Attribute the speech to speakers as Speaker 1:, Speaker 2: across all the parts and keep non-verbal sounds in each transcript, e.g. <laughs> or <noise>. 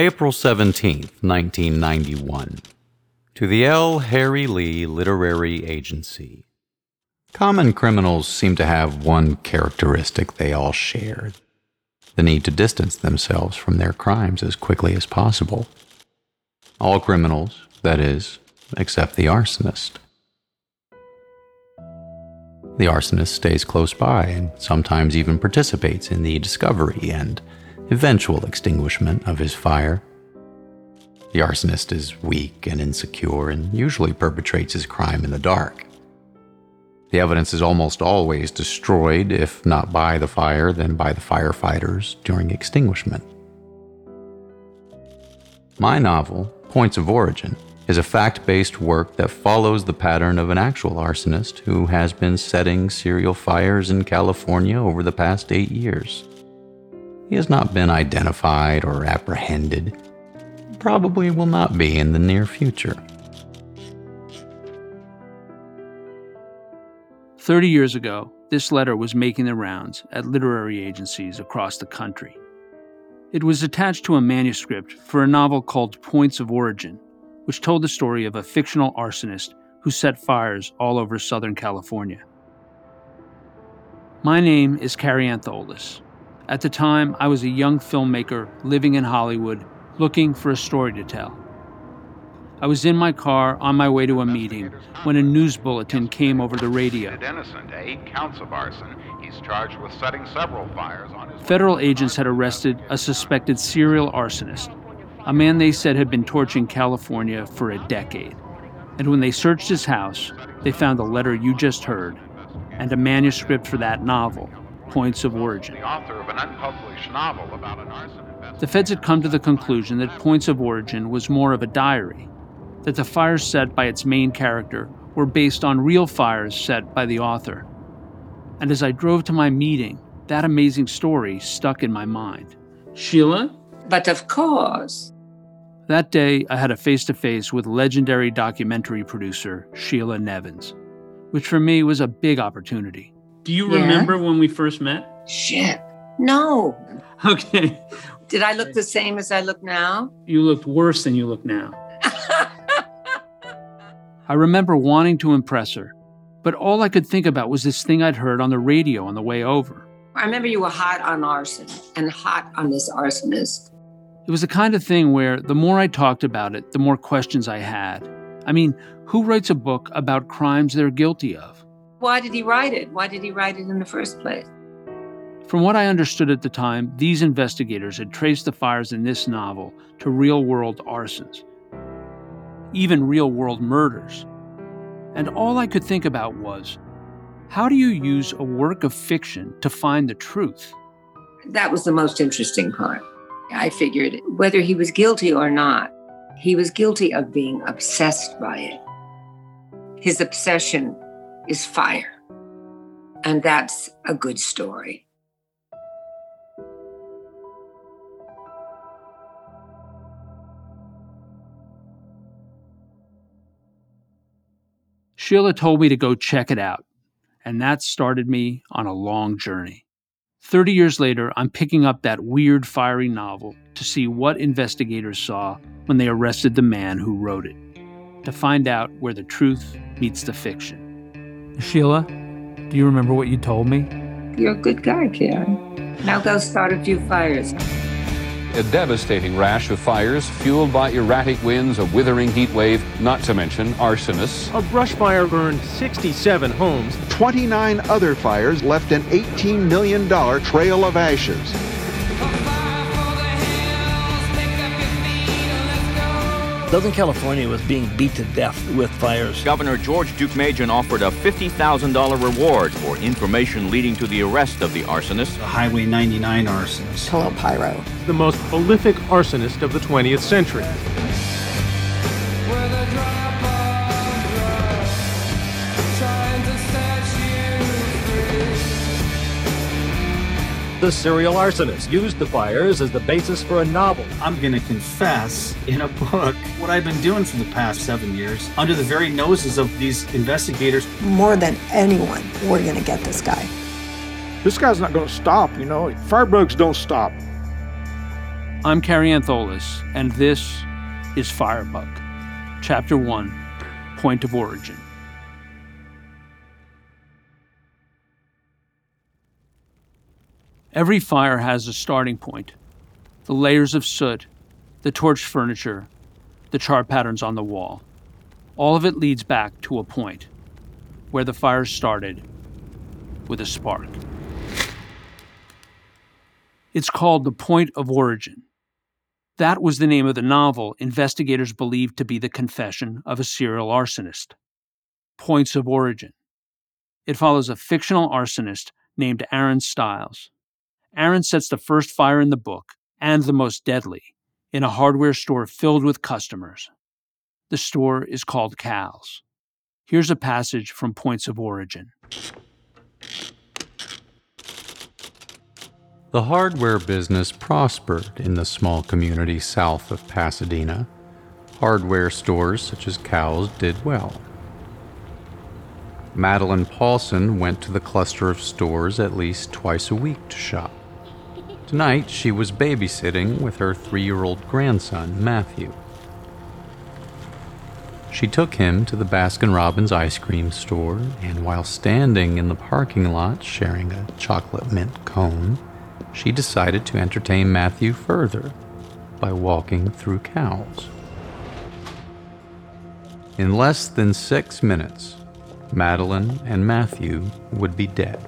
Speaker 1: April 17th, 1991. To the L. Harry Lee Literary Agency. Common criminals seem to have one characteristic they all shared the need to distance themselves from their crimes as quickly as possible. All criminals, that is, except the arsonist. The arsonist stays close by and sometimes even participates in the discovery and eventual extinguishment of his fire. The arsonist is weak and insecure and usually perpetrates his crime in the dark. The evidence is almost always destroyed, if not by the fire, then by the firefighters during extinguishment. My novel, Points of Origin, is a fact based work that follows the pattern of an actual arsonist who has been setting serial fires in California over the past eight years. He has not been identified or apprehended, probably will not be in the near future.
Speaker 2: 30 years ago, this letter was making the rounds at literary agencies across the country. It was attached to a manuscript for a novel called Points of Origin, which told the story of a fictional arsonist who set fires all over Southern California. My name is Kary Antholis. At the time, I was a young filmmaker living in Hollywood looking for a story to tell. I was in my car on my way to a meeting when a news bulletin came over the radio.
Speaker 3: Innocent, eight counts of arson. He's charged with setting several fires on his.
Speaker 2: Federal agents had arrested a suspected serial arsonist, a man they said had been torching California for a decade. And when they searched his house, they found the letter you just heard and a manuscript for that novel, Points of Origin.
Speaker 3: The author of an unpublished novel about an arson
Speaker 2: The feds had come to the conclusion that Points of Origin was more of a diary, that the fires set by its main character were based on real fires set by the author. And as I drove to my meeting, that amazing story stuck in my mind. Sheila?
Speaker 4: But of course.
Speaker 2: That day, I had a face to face with legendary documentary producer Sheila Nevins, which for me was a big opportunity. Do you
Speaker 4: Yeah.
Speaker 2: remember when we first met?
Speaker 4: Shit. No.
Speaker 2: Okay.
Speaker 4: Did I look the same as I look now?
Speaker 2: You looked worse than you look now. <laughs> I remember wanting to impress her, but all I could think about was this thing I'd heard on the radio on the way over.
Speaker 4: I remember you were hot on arson and hot on this arsonist.
Speaker 2: It was the kind of thing where the more I talked about it, the more questions I had. I mean, who writes a book about crimes they're guilty of?
Speaker 4: Why did he write it? Why did he write it in the first place?
Speaker 2: From what I understood at the time, these investigators had traced the fires in this novel to real world arsons, even real world murders. And all I could think about was how do you use a work of fiction to find the truth?
Speaker 4: That was the most interesting part. I figured whether he was guilty or not, he was guilty of being obsessed by it. His obsession is fire. And that's a good story.
Speaker 2: Sheila told me to go check it out, and that started me on a long journey. 30 years later, I'm picking up that weird, fiery novel to see what investigators saw when they arrested the man who wrote it, to find out where the truth meets the fiction. Sheila, do you remember what you told me?
Speaker 4: You're a good guy, Karen. Now go start a few fires.
Speaker 5: A devastating rash of fires fueled by erratic winds, a withering heat wave, not to mention arsonists.
Speaker 6: A brush fire burned 67 homes.
Speaker 7: 29 other fires left an $18 million trail of ashes.
Speaker 8: Southern California was being beat to death with fires.
Speaker 9: Governor George Deukmejian offered a $50,000 reward for information leading to the arrest of the arsonist.
Speaker 10: The Highway 99 arsonist.
Speaker 11: Total Pyro.
Speaker 6: The most prolific arsonist of the 20th century.
Speaker 12: The serial arsonist used the fires as the basis for a novel.
Speaker 10: I'm going to confess in a book what I've been doing for the past seven years under the very noses of these investigators.
Speaker 11: More than anyone, we're going to get this guy.
Speaker 13: This guy's not going to stop, you know. Firebugs don't stop.
Speaker 2: I'm Kary Antholis, and this is Firebug, Chapter 1 Point of Origin. Every fire has a starting point the layers of soot, the torched furniture, the char patterns on the wall. All of it leads back to a point where the fire started with a spark. It's called the point of origin. That was the name of the novel investigators believed to be the confession of a serial arsonist. Points of Origin. It follows a fictional arsonist named Aaron Stiles. Aaron sets the first fire in the book, and the most deadly, in a hardware store filled with customers. The store is called Cal's. Here's a passage from Points of Origin.
Speaker 1: The hardware business prospered in the small community south of Pasadena. Hardware stores such as Cal's did well. Madeline Paulson went to the cluster of stores at least twice a week to shop. Tonight, she was babysitting with her three year old grandson, Matthew. She took him to the Baskin Robbins ice cream store, and while standing in the parking lot sharing a chocolate mint cone, she decided to entertain Matthew further by walking through Cal's. In less than six minutes, Madeline and Matthew would be dead.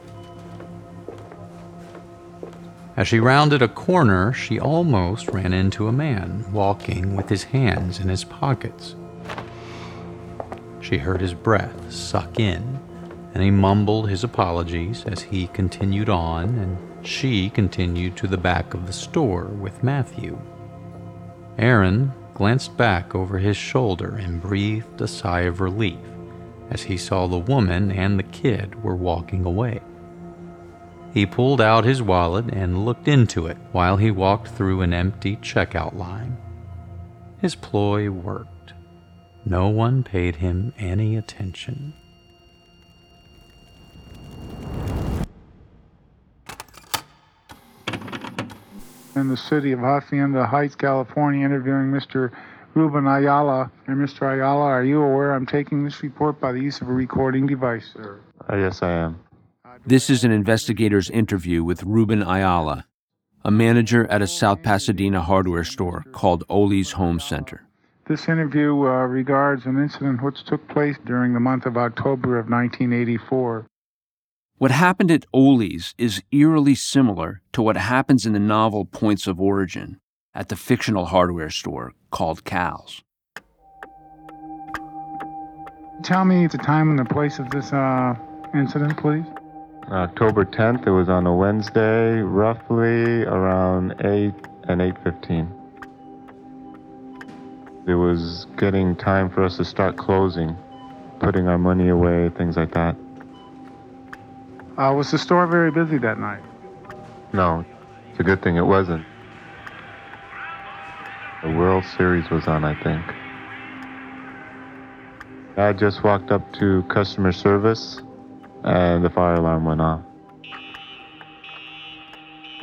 Speaker 1: As she rounded a corner, she almost ran into a man walking with his hands in his pockets. She heard his breath suck in, and he mumbled his apologies as he continued on, and she continued to the back of the store with Matthew. Aaron glanced back over his shoulder and breathed a sigh of relief as he saw the woman and the kid were walking away. He pulled out his wallet and looked into it while he walked through an empty checkout line. His ploy worked. No one paid him any attention.
Speaker 14: In the city of Hacienda Heights, California, interviewing Mr. Ruben Ayala. And Mr. Ayala, are you aware I'm taking this report by the use of a recording device, sir?
Speaker 15: Uh, yes, I am.
Speaker 2: This is an investigator's interview with Ruben Ayala, a manager at a South Pasadena hardware store called Ole's Home Center.
Speaker 14: This interview uh, regards an incident which took place during the month of October of 1984.
Speaker 2: What happened at Ole's is eerily similar to what happens in the novel Points of Origin at the fictional hardware store called Cal's.
Speaker 14: Tell me the time and the place of this uh, incident, please.
Speaker 15: October 10th. It was on a Wednesday, roughly around 8 and 8:15. It was getting time for us to start closing, putting our money away, things like that.
Speaker 14: Uh, was the store very busy that night?
Speaker 15: No, it's a good thing it wasn't. The World Series was on, I think. I just walked up to customer service and the fire alarm went off.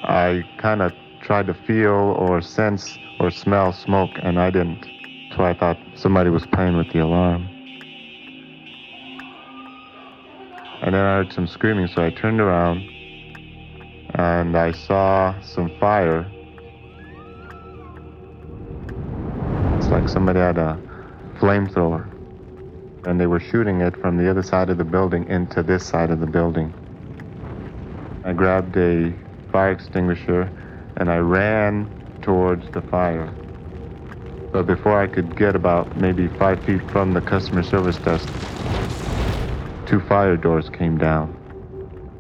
Speaker 15: I kind of tried to feel or sense or smell smoke, and I didn't. So I thought somebody was playing with the alarm. And then I heard some screaming, so I turned around and I saw some fire. It's like somebody had a flamethrower and they were shooting it from the other side of the building into this side of the building. I grabbed a fire extinguisher and I ran towards the fire. But before I could get about maybe five feet from the customer service desk, two fire doors came down.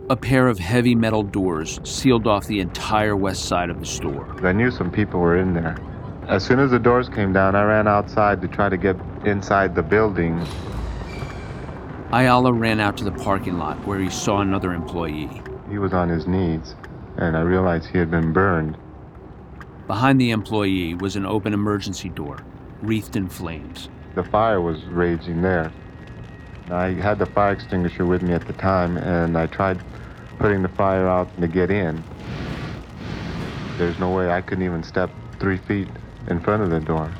Speaker 2: A pair of heavy metal doors sealed off the entire west side of the store.
Speaker 15: I knew some people were in there. As soon as the doors came down, I ran outside to try to get inside the building.
Speaker 2: Ayala ran out to the parking lot where he saw another employee.
Speaker 15: He was on his knees, and I realized he had been burned.
Speaker 2: Behind the employee was an open emergency door, wreathed in flames.
Speaker 15: The fire was raging there. I had the fire extinguisher with me at the time, and I tried putting the fire out to get in. There's no way I couldn't even step three feet in front of the door.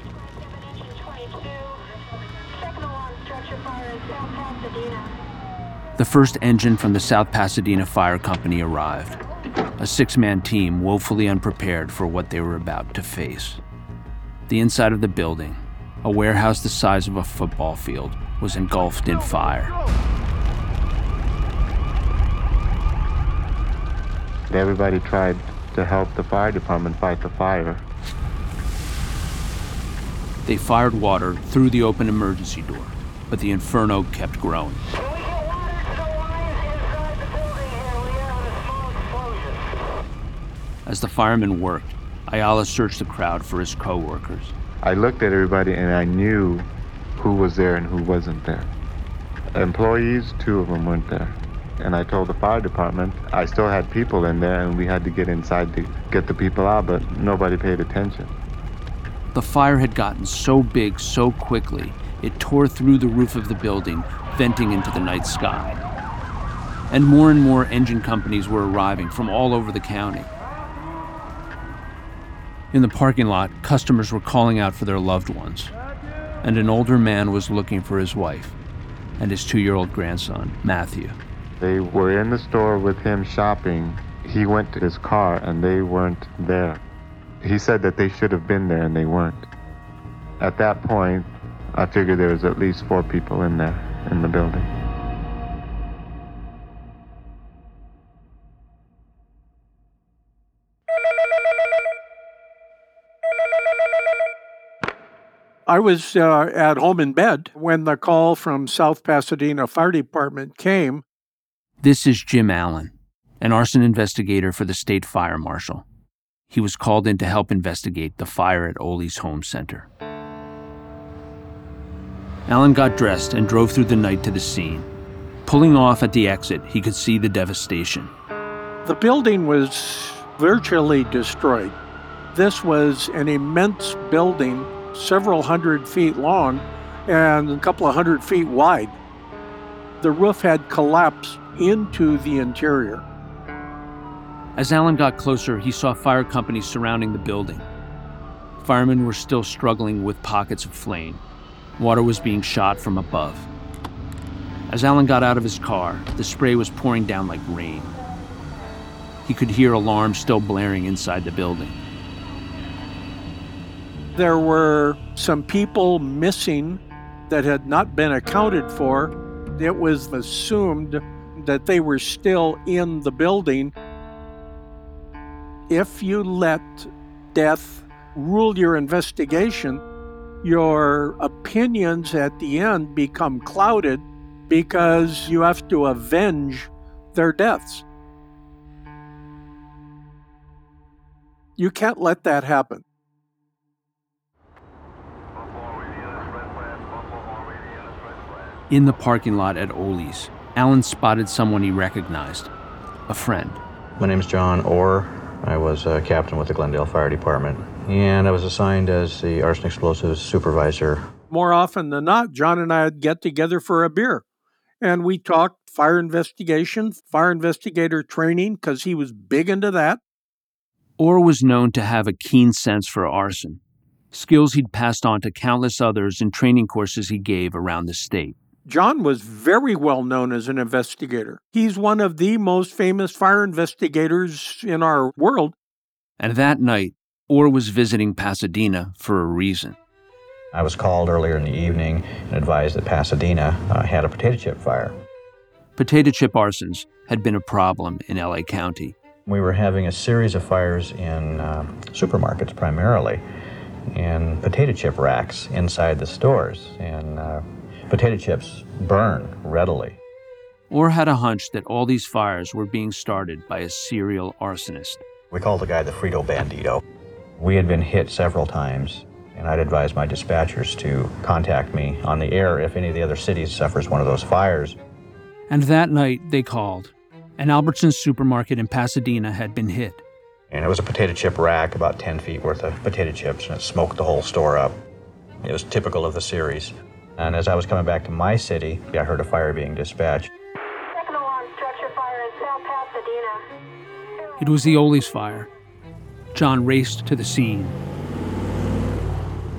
Speaker 2: The first engine from the South Pasadena Fire Company arrived, a six man team woefully unprepared for what they were about to face. The inside of the building, a warehouse the size of a football field, was engulfed in fire.
Speaker 15: Everybody tried to help the fire department fight the fire.
Speaker 2: They fired water through the open emergency door, but the inferno kept growing. As the firemen worked, Ayala searched the crowd for his co-workers.
Speaker 15: I looked at everybody and I knew who was there and who wasn't there. Employees, two of them weren't there. And I told the fire department I still had people in there and we had to get inside to get the people out, but nobody paid attention.
Speaker 2: The fire had gotten so big so quickly, it tore through the roof of the building, venting into the night sky. And more and more engine companies were arriving from all over the county. In the parking lot, customers were calling out for their loved ones, and an older man was looking for his wife and his two year old grandson, Matthew.
Speaker 15: They were in the store with him shopping. He went to his car and they weren't there. He said that they should have been there and they weren't. At that point, I figured there was at least four people in there in the building.
Speaker 13: I was uh, at home in bed when the call from South Pasadena Fire Department came.
Speaker 2: This is Jim Allen, an arson investigator for the state fire marshal. He was called in to help investigate the fire at Ole's Home Center. Allen got dressed and drove through the night to the scene. Pulling off at the exit, he could see the devastation.
Speaker 13: The building was virtually destroyed. This was an immense building several hundred feet long and a couple of hundred feet wide. The roof had collapsed into the interior.
Speaker 2: As Allen got closer, he saw fire companies surrounding the building. Firemen were still struggling with pockets of flame. Water was being shot from above. As Allen got out of his car, the spray was pouring down like rain. He could hear alarms still blaring inside the building.
Speaker 13: There were some people missing that had not been accounted for. It was assumed that they were still in the building. If you let death rule your investigation, your opinions at the end become clouded because you have to avenge their deaths. You can't let that happen.
Speaker 2: In the parking lot at Ole's, Allen spotted someone he recognized a friend.
Speaker 16: My name is John Orr. I was a captain with the Glendale Fire Department, and I was assigned as the arson explosives supervisor.
Speaker 13: More often than not, John and I would get together for a beer, and we talked fire investigation, fire investigator training, because he was big into that.
Speaker 2: Orr was known to have a keen sense for arson, skills he'd passed on to countless others in training courses he gave around the state.
Speaker 13: John was very well known as an investigator. He's one of the most famous fire investigators in our world.
Speaker 2: And that night, Orr was visiting Pasadena for a reason.
Speaker 16: I was called earlier in the evening and advised that Pasadena uh, had a potato chip fire.
Speaker 2: Potato chip arsons had been a problem in LA County.
Speaker 16: We were having a series of fires in uh, supermarkets primarily, in potato chip racks inside the stores, and uh, potato chips burn readily.
Speaker 2: Orr had a hunch that all these fires were being started by a serial arsonist.
Speaker 16: We called the guy the Frito Bandito. We had been hit several times, and I'd advise my dispatchers to contact me on the air if any of the other cities suffers one of those fires.
Speaker 2: And that night they called. An Albertsons supermarket in Pasadena had been hit.
Speaker 16: And it was a potato chip rack, about 10 feet worth of potato chips, and it smoked the whole store up. It was typical of the series. And as I was coming back to my city, I heard a fire being dispatched.
Speaker 2: It was the Ole's fire. John raced to the scene.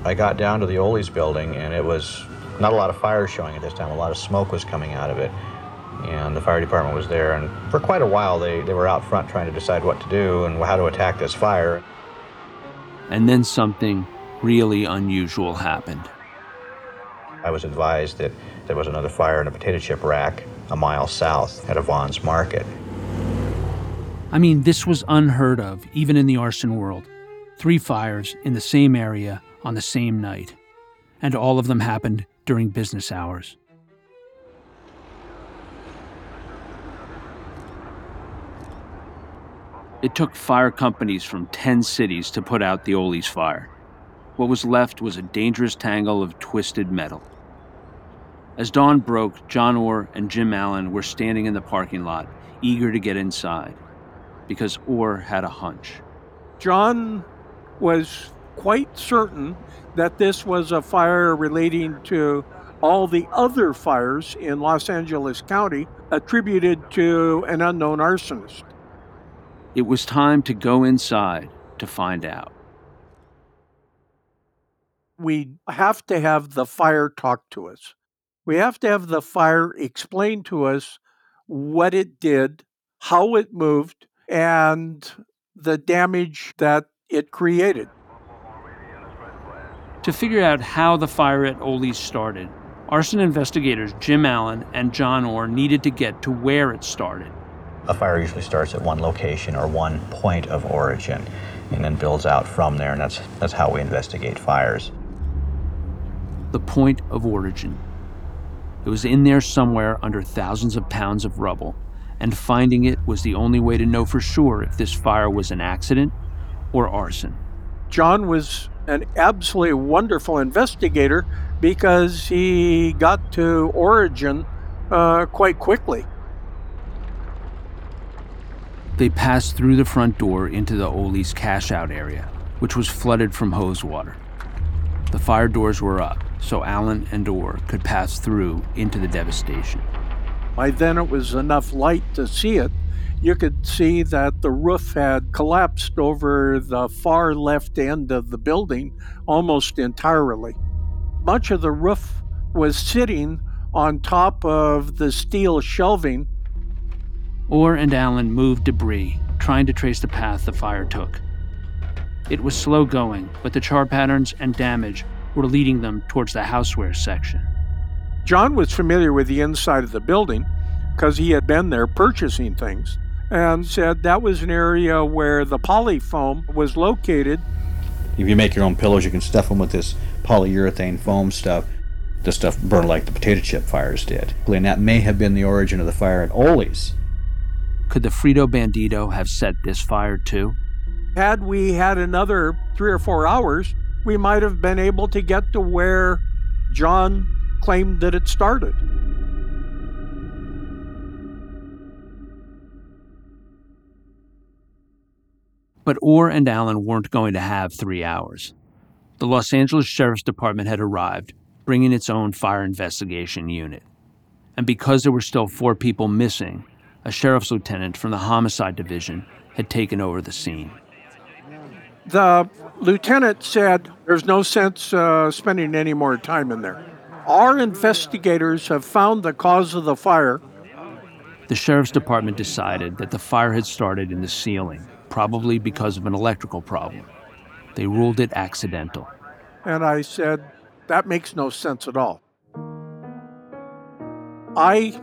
Speaker 16: I got down to the Ole's building, and it was not a lot of fire showing at this time. A lot of smoke was coming out of it. And the fire department was there, and for quite a while they, they were out front trying to decide what to do and how to attack this fire.
Speaker 2: And then something really unusual happened.
Speaker 16: I was advised that there was another fire in a potato chip rack a mile south at a Vaughn's Market.
Speaker 2: I mean, this was unheard of, even in the arson world. Three fires in the same area on the same night. And all of them happened during business hours. It took fire companies from 10 cities to put out the Ole's fire. What was left was a dangerous tangle of twisted metal. As dawn broke, John Orr and Jim Allen were standing in the parking lot, eager to get inside, because Orr had a hunch.
Speaker 13: John was quite certain that this was a fire relating to all the other fires in Los Angeles County attributed to an unknown arsonist.
Speaker 2: It was time to go inside to find out.
Speaker 13: We have to have the fire talk to us. We have to have the fire explain to us what it did, how it moved, and the damage that it created.
Speaker 2: To figure out how the fire at Ole's started, arson investigators Jim Allen and John Orr needed to get to where it started.
Speaker 16: A fire usually starts at one location or one point of origin and then builds out from there, and that's, that's how we investigate fires.
Speaker 2: The point of origin. It was in there somewhere under thousands of pounds of rubble, and finding it was the only way to know for sure if this fire was an accident or arson.
Speaker 13: John was an absolutely wonderful investigator because he got to origin uh, quite quickly.
Speaker 2: They passed through the front door into the Ole's cash out area, which was flooded from hose water. The fire doors were up, so Allen and Orr could pass through into the devastation.
Speaker 13: By then, it was enough light to see it. You could see that the roof had collapsed over the far left end of the building almost entirely. Much of the roof was sitting on top of the steel shelving.
Speaker 2: Orr and Allen moved debris, trying to trace the path the fire took. It was slow going, but the char patterns and damage were leading them towards the houseware section.
Speaker 13: John was familiar with the inside of the building because he had been there purchasing things and said that was an area where the polyfoam was located.
Speaker 16: If you make your own pillows, you can stuff them with this polyurethane foam stuff. The stuff burned like the potato chip fires did. And that may have been the origin of the fire at Ole's.
Speaker 2: Could the Frito Bandito have set this fire too?
Speaker 13: Had we had another three or four hours, we might have been able to get to where John claimed that it started.
Speaker 2: But Orr and Allen weren't going to have three hours. The Los Angeles Sheriff's Department had arrived, bringing its own fire investigation unit. And because there were still four people missing, a sheriff's lieutenant from the homicide division had taken over the scene.
Speaker 13: The lieutenant said, There's no sense uh, spending any more time in there. Our investigators have found the cause of the fire.
Speaker 2: The sheriff's department decided that the fire had started in the ceiling, probably because of an electrical problem. They ruled it accidental.
Speaker 13: And I said, That makes no sense at all. I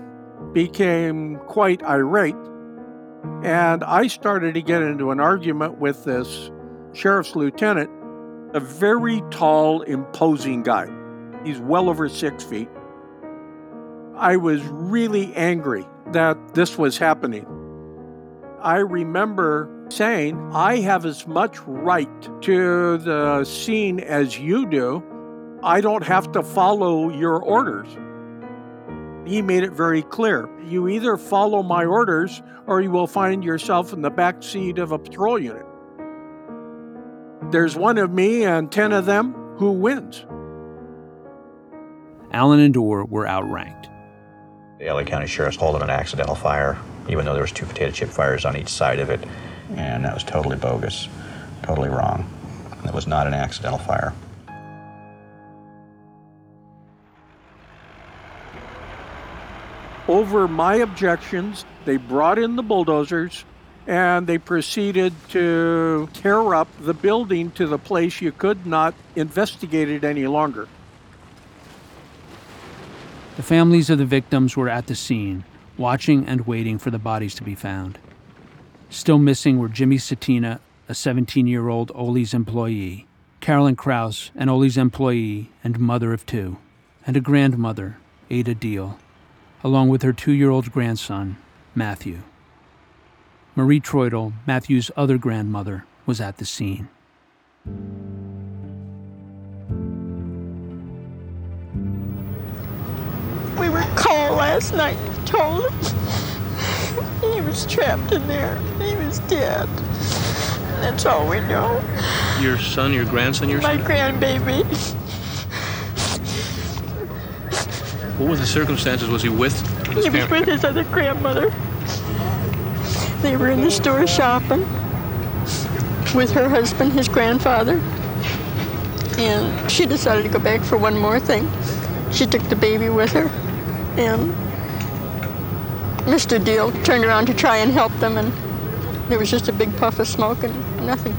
Speaker 13: became quite irate and I started to get into an argument with this sheriff's lieutenant a very tall, imposing guy. He's well over six feet. I was really angry that this was happening. I remember saying, I have as much right to the scene as you do. I don't have to follow your orders. He made it very clear. You either follow my orders or you will find yourself in the back seat of a patrol unit. There's one of me and 10 of them who wins.
Speaker 2: Allen and Orr were outranked.
Speaker 16: The LA County Sheriff's called it an accidental fire, even though there was two potato chip fires on each side of it, and that was totally bogus, totally wrong. It was not an accidental fire.
Speaker 13: Over my objections, they brought in the bulldozers and they proceeded to tear up the building to the place you could not investigate it any longer.
Speaker 2: The families of the victims were at the scene, watching and waiting for the bodies to be found. Still missing were Jimmy Satina, a 17 year old Ole's employee, Carolyn Kraus, an Ole's employee and mother of two, and a grandmother, Ada Deal, along with her two year old grandson, Matthew. Marie Troidel, Matthew's other grandmother, was at the scene.
Speaker 17: We were called last night and told him <laughs> he was trapped in there. He was dead. That's all we know.
Speaker 18: Your son, your grandson, your
Speaker 17: My
Speaker 18: son?
Speaker 17: grandbaby.
Speaker 18: What were the circumstances? Was he with his
Speaker 17: He was
Speaker 18: parents?
Speaker 17: with his other grandmother. They were in the store shopping with her husband, his grandfather. And she decided to go back for one more thing. She took the baby with her. And Mr. Deal turned around to try and help them, and there was just a big puff of smoke and nothing.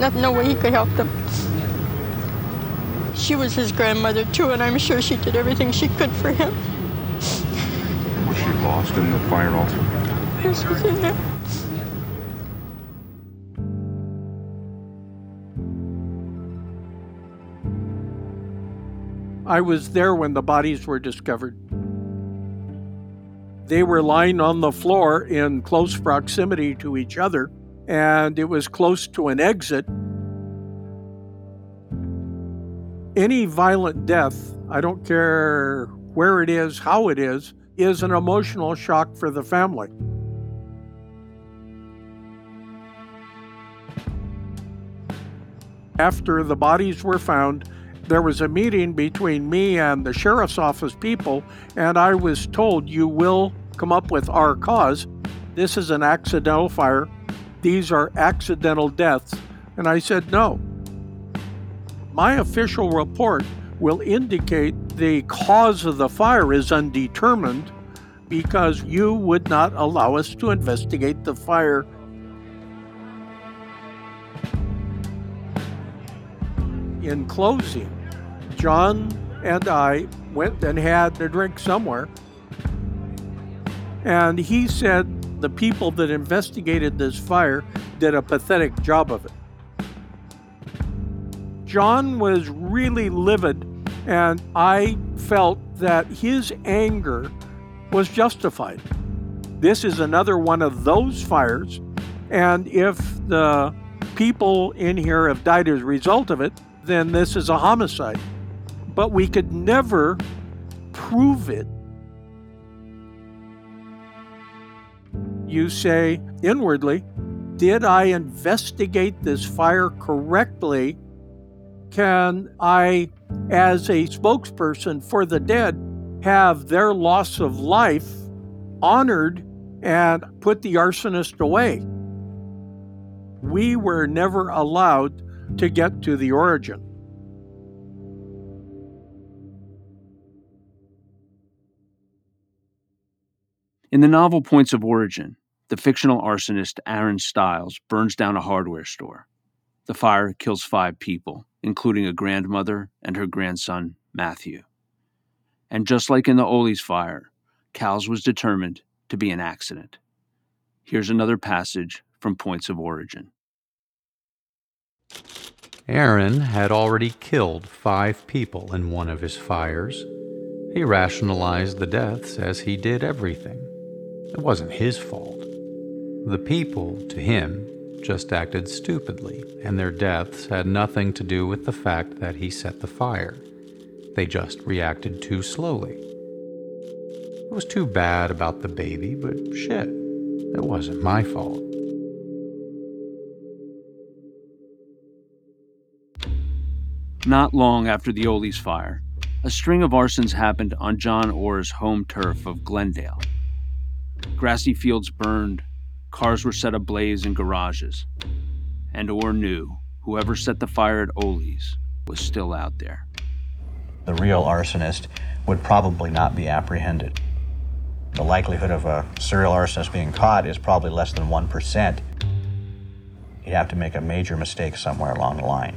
Speaker 17: Not, no way he could help them. She was his grandmother too, and I'm sure she did everything she could for him.
Speaker 19: Was she lost in the fire also?
Speaker 17: Yes, was in there.
Speaker 13: I was there when the bodies were discovered. They were lying on the floor in close proximity to each other, and it was close to an exit. Any violent death, I don't care where it is, how it is, is an emotional shock for the family. After the bodies were found, there was a meeting between me and the sheriff's office people, and I was told, You will come up with our cause. This is an accidental fire. These are accidental deaths. And I said, No. My official report will indicate the cause of the fire is undetermined because you would not allow us to investigate the fire in closing, John and I went and had a drink somewhere. And he said the people that investigated this fire did a pathetic job of it. John was really livid, and I felt that his anger was justified. This is another one of those fires, and if the people in here have died as a result of it, then this is a homicide. But we could never prove it. You say inwardly, did I investigate this fire correctly? Can I, as a spokesperson for the dead, have their loss of life honored and put the arsonist away? We were never allowed to get to the origin.
Speaker 2: In the novel Points of Origin, the fictional arsonist Aaron Stiles burns down a hardware store. The fire kills five people, including a grandmother and her grandson, Matthew. And just like in the Ole's fire, Cal's was determined to be an accident. Here's another passage from Points of Origin.
Speaker 1: Aaron had already killed five people in one of his fires. He rationalized the deaths as he did everything. It wasn't his fault. The people, to him, just acted stupidly, and their deaths had nothing to do with the fact that he set the fire. They just reacted too slowly. It was too bad about the baby, but shit, it wasn't my fault.
Speaker 2: Not long after the Ole's fire, a string of arsons happened on John Orr's home turf of Glendale. Grassy fields burned, cars were set ablaze in garages, and Orr knew whoever set the fire at Ole's was still out there.
Speaker 16: The real arsonist would probably not be apprehended. The likelihood of a serial arsonist being caught is probably less than 1%. You'd have to make a major mistake somewhere along the line.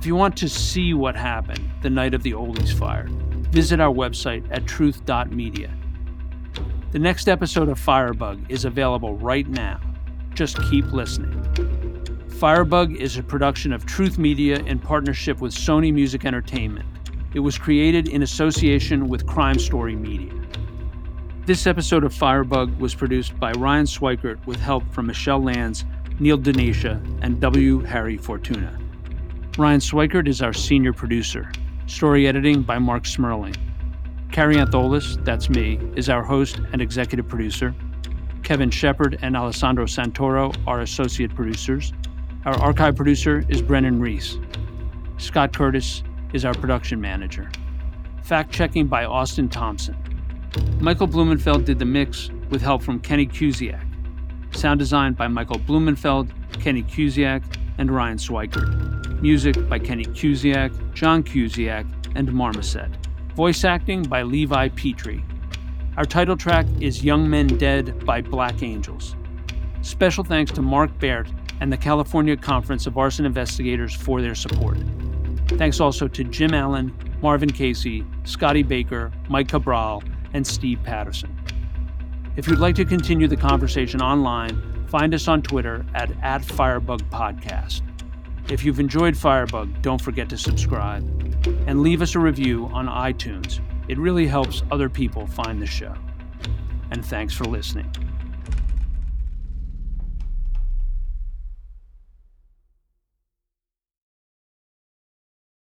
Speaker 2: If you want to see what happened the night of the Ole's fire, visit our website at truth.media. The next episode of Firebug is available right now. Just keep listening. Firebug is a production of Truth Media in partnership with Sony Music Entertainment. It was created in association with Crime Story Media. This episode of Firebug was produced by Ryan Swikert with help from Michelle Lands, Neil Denisha, and W. Harry Fortuna. Ryan Swikert is our senior producer. Story editing by Mark Smirling. Kary Antholis, that's me, is our host and executive producer. Kevin Shepard and Alessandro Santoro are associate producers. Our archive producer is Brennan Reese. Scott Curtis is our production manager. Fact checking by Austin Thompson. Michael Blumenfeld did the mix with help from Kenny Kusiak. Sound design by Michael Blumenfeld, Kenny Kusiak, and Ryan Swikert. Music by Kenny Kusiak, John Kusiak, and Marmoset. Voice acting by Levi Petrie. Our title track is Young Men Dead by Black Angels. Special thanks to Mark Baert and the California Conference of Arson Investigators for their support. Thanks also to Jim Allen, Marvin Casey, Scotty Baker, Mike Cabral, and Steve Patterson. If you'd like to continue the conversation online, find us on Twitter at, at FirebugPodcast. If you've enjoyed Firebug, don't forget to subscribe and leave us a review on iTunes. It really helps other people find the show. And thanks for listening.